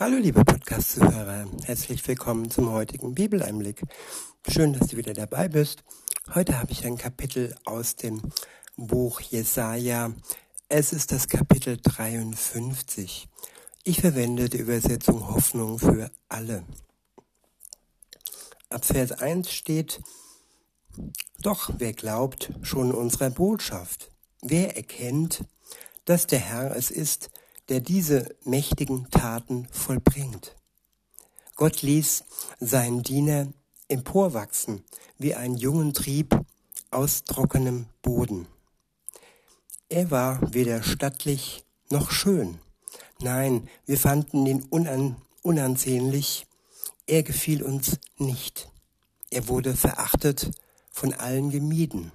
Hallo liebe Podcast-Zuhörer, herzlich willkommen zum heutigen Bibeleinblick. Schön, dass du wieder dabei bist. Heute habe ich ein Kapitel aus dem Buch Jesaja. Es ist das Kapitel 53. Ich verwende die Übersetzung Hoffnung für alle. Ab Vers 1 steht, Doch wer glaubt schon unserer Botschaft? Wer erkennt, dass der Herr es ist, der diese mächtigen Taten vollbringt. Gott ließ seinen Diener emporwachsen wie einen jungen Trieb aus trockenem Boden. Er war weder stattlich noch schön. Nein, wir fanden ihn unan unansehnlich. Er gefiel uns nicht. Er wurde verachtet, von allen gemieden.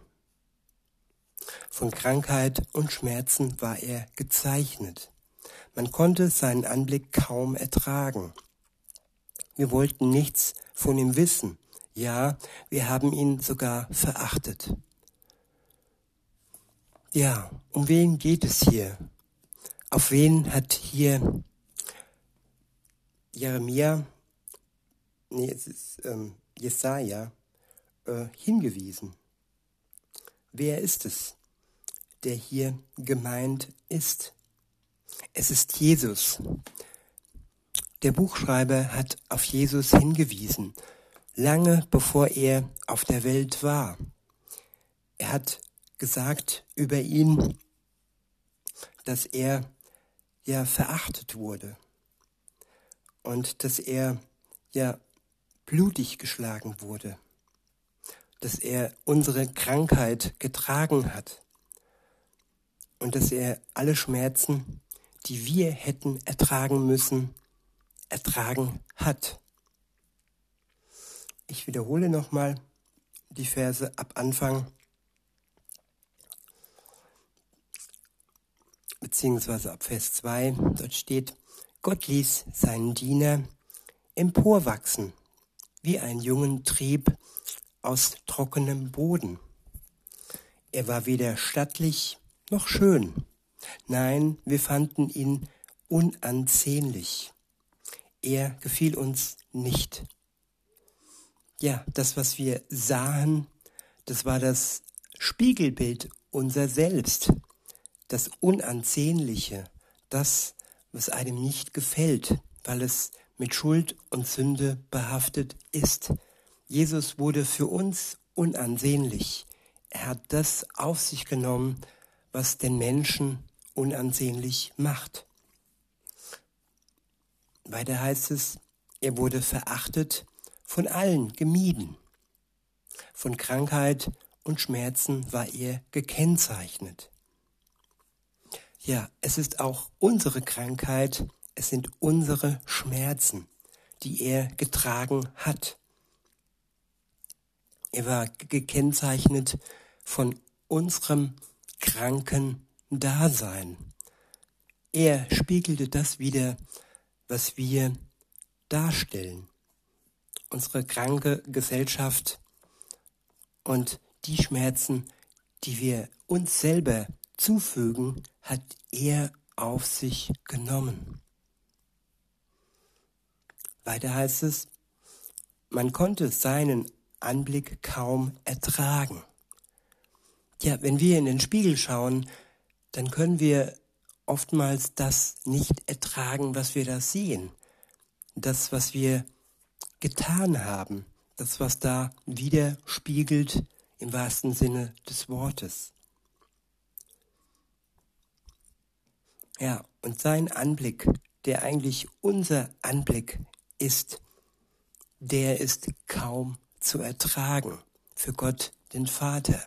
Von Krankheit und Schmerzen war er gezeichnet. Man konnte seinen Anblick kaum ertragen. Wir wollten nichts von ihm wissen. Ja, wir haben ihn sogar verachtet. Ja, um wen geht es hier? Auf wen hat hier Jeremia, nee, es ist ähm, Jesaja, äh, hingewiesen? Wer ist es, der hier gemeint ist? Es ist Jesus. Der Buchschreiber hat auf Jesus hingewiesen, lange bevor er auf der Welt war. Er hat gesagt über ihn, dass er ja verachtet wurde und dass er ja blutig geschlagen wurde, dass er unsere Krankheit getragen hat und dass er alle Schmerzen die wir hätten ertragen müssen, ertragen hat. Ich wiederhole nochmal die Verse ab Anfang, beziehungsweise ab Vers 2. Dort steht, Gott ließ seinen Diener emporwachsen, wie ein jungen Trieb aus trockenem Boden. Er war weder stattlich noch schön Nein, wir fanden ihn unansehnlich. Er gefiel uns nicht. Ja, das, was wir sahen, das war das Spiegelbild unser Selbst, das Unansehnliche, das, was einem nicht gefällt, weil es mit Schuld und Sünde behaftet ist. Jesus wurde für uns unansehnlich. Er hat das auf sich genommen, was den Menschen unansehnlich macht. Weiter heißt es, er wurde verachtet, von allen gemieden. Von Krankheit und Schmerzen war er gekennzeichnet. Ja, es ist auch unsere Krankheit, es sind unsere Schmerzen, die er getragen hat. Er war gekennzeichnet von unserem kranken Dasein. Er spiegelte das wieder, was wir darstellen. Unsere kranke Gesellschaft und die Schmerzen, die wir uns selber zufügen, hat er auf sich genommen. Weiter heißt es, man konnte seinen Anblick kaum ertragen. Ja, wenn wir in den Spiegel schauen, dann können wir oftmals das nicht ertragen, was wir da sehen. Das, was wir getan haben. Das, was da widerspiegelt im wahrsten Sinne des Wortes. Ja, und sein Anblick, der eigentlich unser Anblick ist, der ist kaum zu ertragen für Gott, den Vater.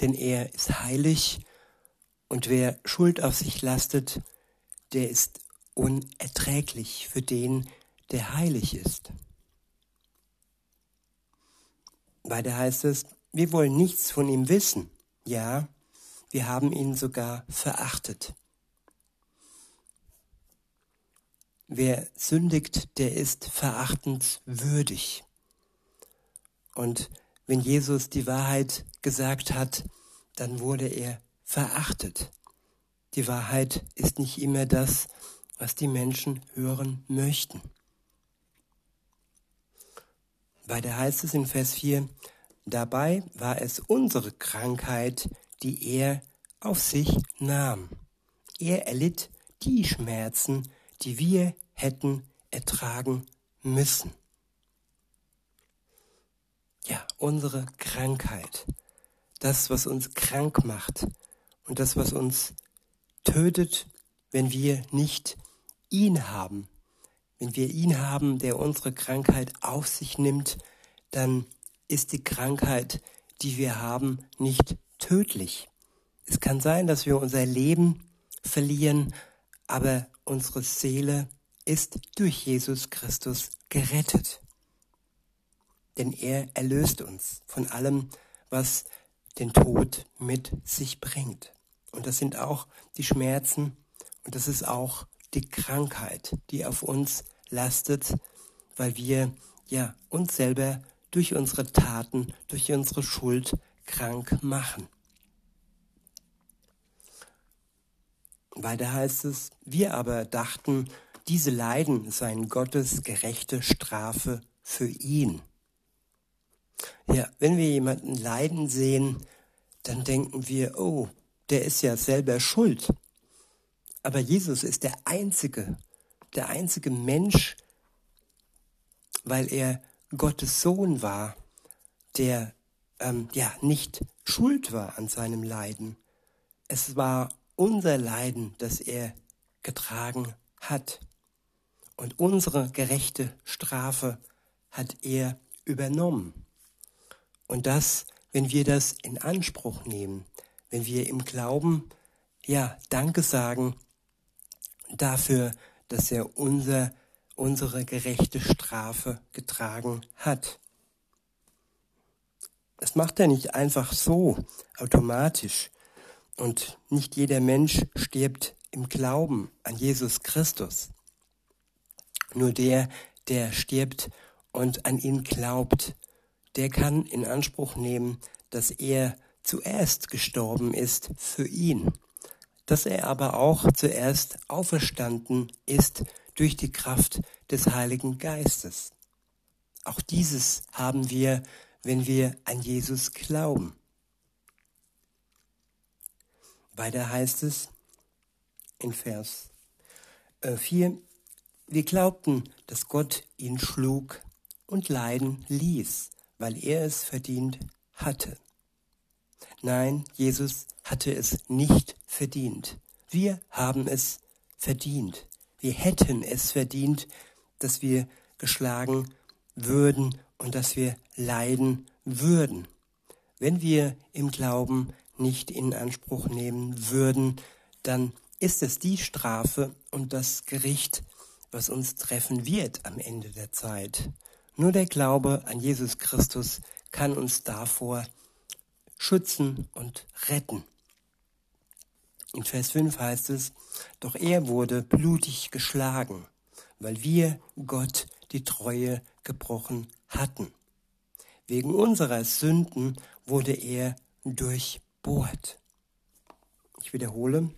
Denn er ist heilig und wer Schuld auf sich lastet, der ist unerträglich für den, der heilig ist. Weiter heißt es, wir wollen nichts von ihm wissen. Ja, wir haben ihn sogar verachtet. Wer sündigt, der ist verachtenswürdig. Und wenn Jesus die Wahrheit gesagt hat, dann wurde er verachtet. die Wahrheit ist nicht immer das, was die Menschen hören möchten. Weiter heißt es in Vers 4, dabei war es unsere Krankheit, die er auf sich nahm. Er erlitt die Schmerzen, die wir hätten ertragen müssen. Ja, unsere Krankheit, das, was uns krank macht und das, was uns tötet, wenn wir nicht ihn haben. Wenn wir ihn haben, der unsere Krankheit auf sich nimmt, dann ist die Krankheit, die wir haben, nicht tödlich. Es kann sein, dass wir unser Leben verlieren, aber unsere Seele ist durch Jesus Christus gerettet. Denn er erlöst uns von allem, was den Tod mit sich bringt. Und das sind auch die Schmerzen und das ist auch die Krankheit, die auf uns lastet, weil wir ja uns selber durch unsere Taten, durch unsere Schuld krank machen. Weiter heißt es, wir aber dachten, diese Leiden seien Gottes gerechte Strafe für ihn. Ja, wenn wir jemanden leiden sehen, dann denken wir, oh, der ist ja selber schuld. Aber Jesus ist der einzige, der einzige Mensch, weil er Gottes Sohn war, der ähm, ja nicht schuld war an seinem Leiden. Es war unser Leiden, das er getragen hat. Und unsere gerechte Strafe hat er übernommen. Und das, wenn wir das in Anspruch nehmen, wenn wir im Glauben, ja, Danke sagen dafür, dass er unser, unsere gerechte Strafe getragen hat. Das macht er nicht einfach so automatisch. Und nicht jeder Mensch stirbt im Glauben an Jesus Christus. Nur der, der stirbt und an ihn glaubt, der kann in Anspruch nehmen, dass er zuerst gestorben ist für ihn, dass er aber auch zuerst auferstanden ist durch die Kraft des Heiligen Geistes. Auch dieses haben wir, wenn wir an Jesus glauben. Weiter heißt es in Vers 4, äh, wir glaubten, dass Gott ihn schlug und leiden ließ, weil er es verdient hatte. Nein, Jesus hatte es nicht verdient. Wir haben es verdient. Wir hätten es verdient, dass wir geschlagen würden und dass wir leiden würden. Wenn wir im Glauben nicht in Anspruch nehmen würden, dann ist es die Strafe und das Gericht, was uns treffen wird am Ende der Zeit. Nur der Glaube an Jesus Christus kann uns davor schützen und retten. In Vers 5 heißt es, doch er wurde blutig geschlagen, weil wir Gott die Treue gebrochen hatten. Wegen unserer Sünden wurde er durchbohrt. Ich wiederhole,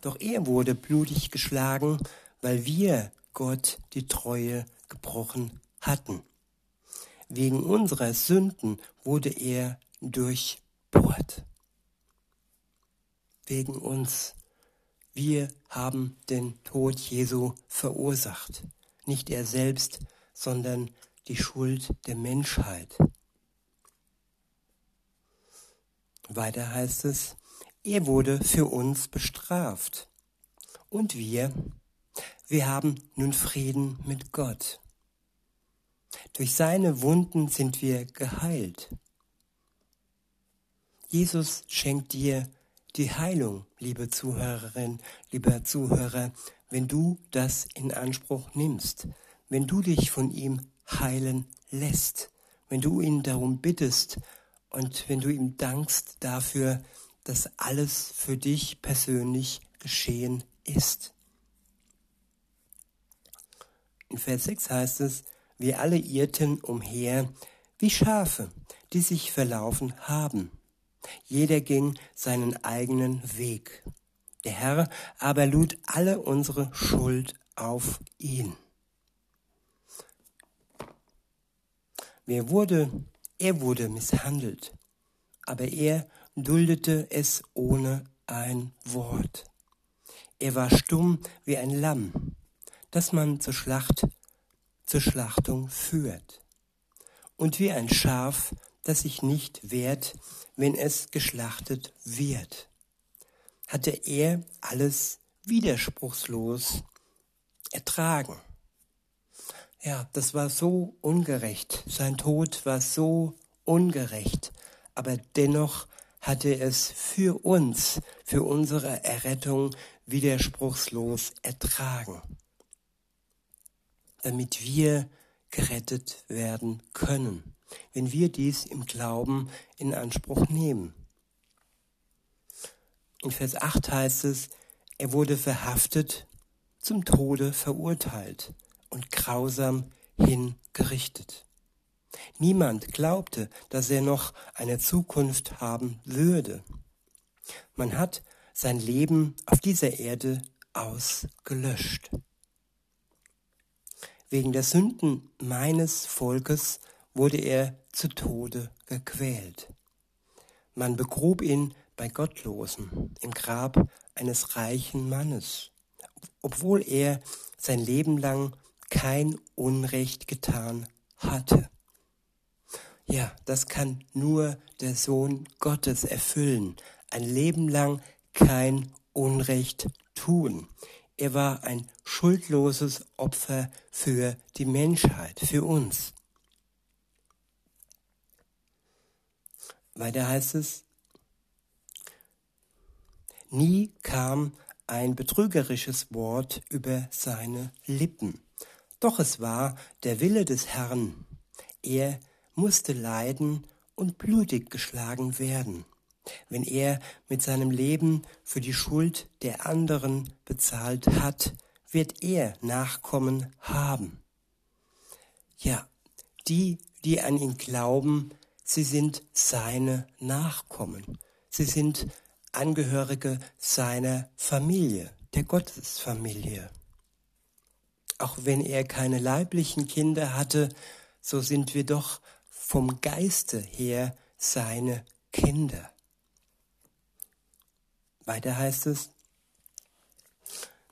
doch er wurde blutig geschlagen, weil wir Gott die Treue gebrochen hatten. Wegen unserer Sünden wurde er durchbohrt. Wegen uns. Wir haben den Tod Jesu verursacht. Nicht er selbst, sondern die Schuld der Menschheit. Weiter heißt es, er wurde für uns bestraft. Und wir, wir haben nun Frieden mit Gott. Durch seine Wunden sind wir geheilt. Jesus schenkt dir die Heilung, liebe Zuhörerin, lieber Zuhörer, wenn du das in Anspruch nimmst, wenn du dich von ihm heilen lässt, wenn du ihn darum bittest und wenn du ihm dankst dafür, dass alles für dich persönlich geschehen ist. In Vers 6 heißt es, wir alle irrten umher wie Schafe, die sich verlaufen haben. Jeder ging seinen eigenen Weg. Der Herr aber lud alle unsere Schuld auf ihn. Wer wurde, er wurde misshandelt, aber er duldete es ohne ein Wort. Er war stumm wie ein Lamm, das man zur Schlacht, zur Schlachtung führt, und wie ein Schaf, das sich nicht wehrt, wenn es geschlachtet wird. Hatte er alles widerspruchslos ertragen. Ja, das war so ungerecht. Sein Tod war so ungerecht. Aber dennoch hatte es für uns, für unsere Errettung widerspruchslos ertragen, damit wir gerettet werden können, wenn wir dies im Glauben in Anspruch nehmen. In Vers 8 heißt es, er wurde verhaftet, zum Tode verurteilt und grausam hingerichtet. Niemand glaubte, dass er noch eine Zukunft haben würde. Man hat sein Leben auf dieser Erde ausgelöscht. Wegen der Sünden meines Volkes wurde er zu Tode gequält. Man begrub ihn bei Gottlosen im Grab eines reichen Mannes, obwohl er sein Leben lang kein Unrecht getan hatte. Ja, das kann nur der Sohn Gottes erfüllen. Ein Leben lang kein Unrecht tun. Er war ein schuldloses Opfer für die Menschheit, für uns. Weiter heißt es, nie kam ein betrügerisches Wort über seine Lippen. Doch es war der Wille des Herrn. Er musste leiden und blutig geschlagen werden, wenn er mit seinem Leben für die Schuld der anderen bezahlt hat, wird er Nachkommen haben. Ja, die, die an ihn glauben, sie sind seine Nachkommen. Sie sind Angehörige seiner Familie, der Gottesfamilie. Auch wenn er keine leiblichen Kinder hatte, so sind wir doch vom Geiste her seine Kinder. Weiter heißt es,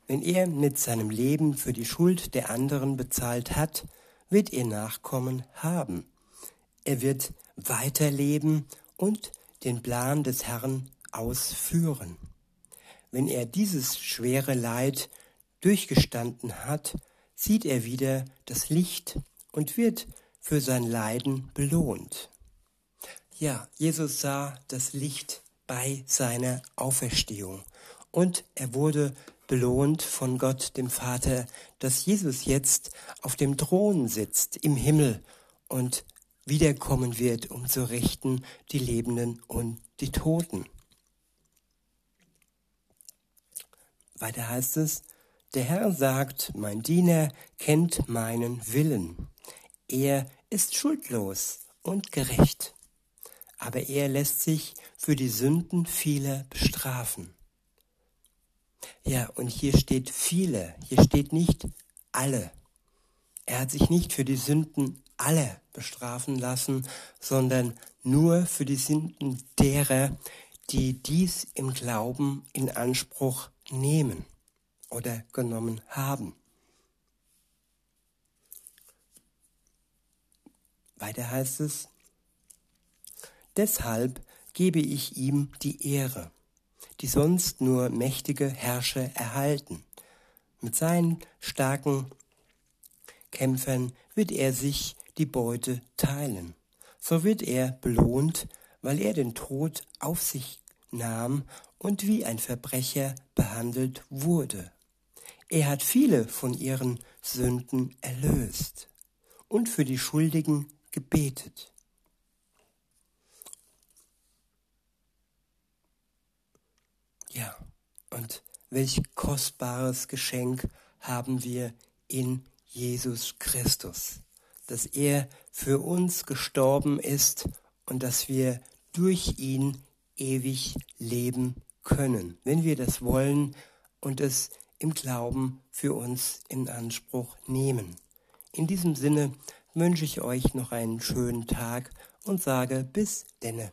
wenn er mit seinem Leben für die Schuld der anderen bezahlt hat, wird er Nachkommen haben. Er wird weiterleben und den Plan des Herrn ausführen. Wenn er dieses schwere Leid durchgestanden hat, sieht er wieder das Licht und wird für sein Leiden belohnt. Ja, Jesus sah das Licht bei seiner Auferstehung und er wurde belohnt von Gott dem Vater, dass Jesus jetzt auf dem Thron sitzt im Himmel und wiederkommen wird, um zu richten die Lebenden und die Toten. Weiter heißt es, der Herr sagt, mein Diener kennt meinen Willen. Er ist schuldlos und gerecht, aber er lässt sich für die Sünden vieler bestrafen. Ja, und hier steht viele, hier steht nicht alle. Er hat sich nicht für die Sünden aller bestrafen lassen, sondern nur für die Sünden derer, die dies im Glauben in Anspruch nehmen oder genommen haben. Weiter heißt es, deshalb gebe ich ihm die Ehre, die sonst nur mächtige Herrscher erhalten. Mit seinen starken Kämpfern wird er sich die Beute teilen. So wird er belohnt, weil er den Tod auf sich nahm und wie ein Verbrecher behandelt wurde. Er hat viele von ihren Sünden erlöst und für die Schuldigen gebetet. Ja, und welch kostbares Geschenk haben wir in Jesus Christus, dass er für uns gestorben ist und dass wir durch ihn ewig leben können, wenn wir das wollen und es im Glauben für uns in Anspruch nehmen. In diesem Sinne wünsche ich euch noch einen schönen Tag und sage bis denne.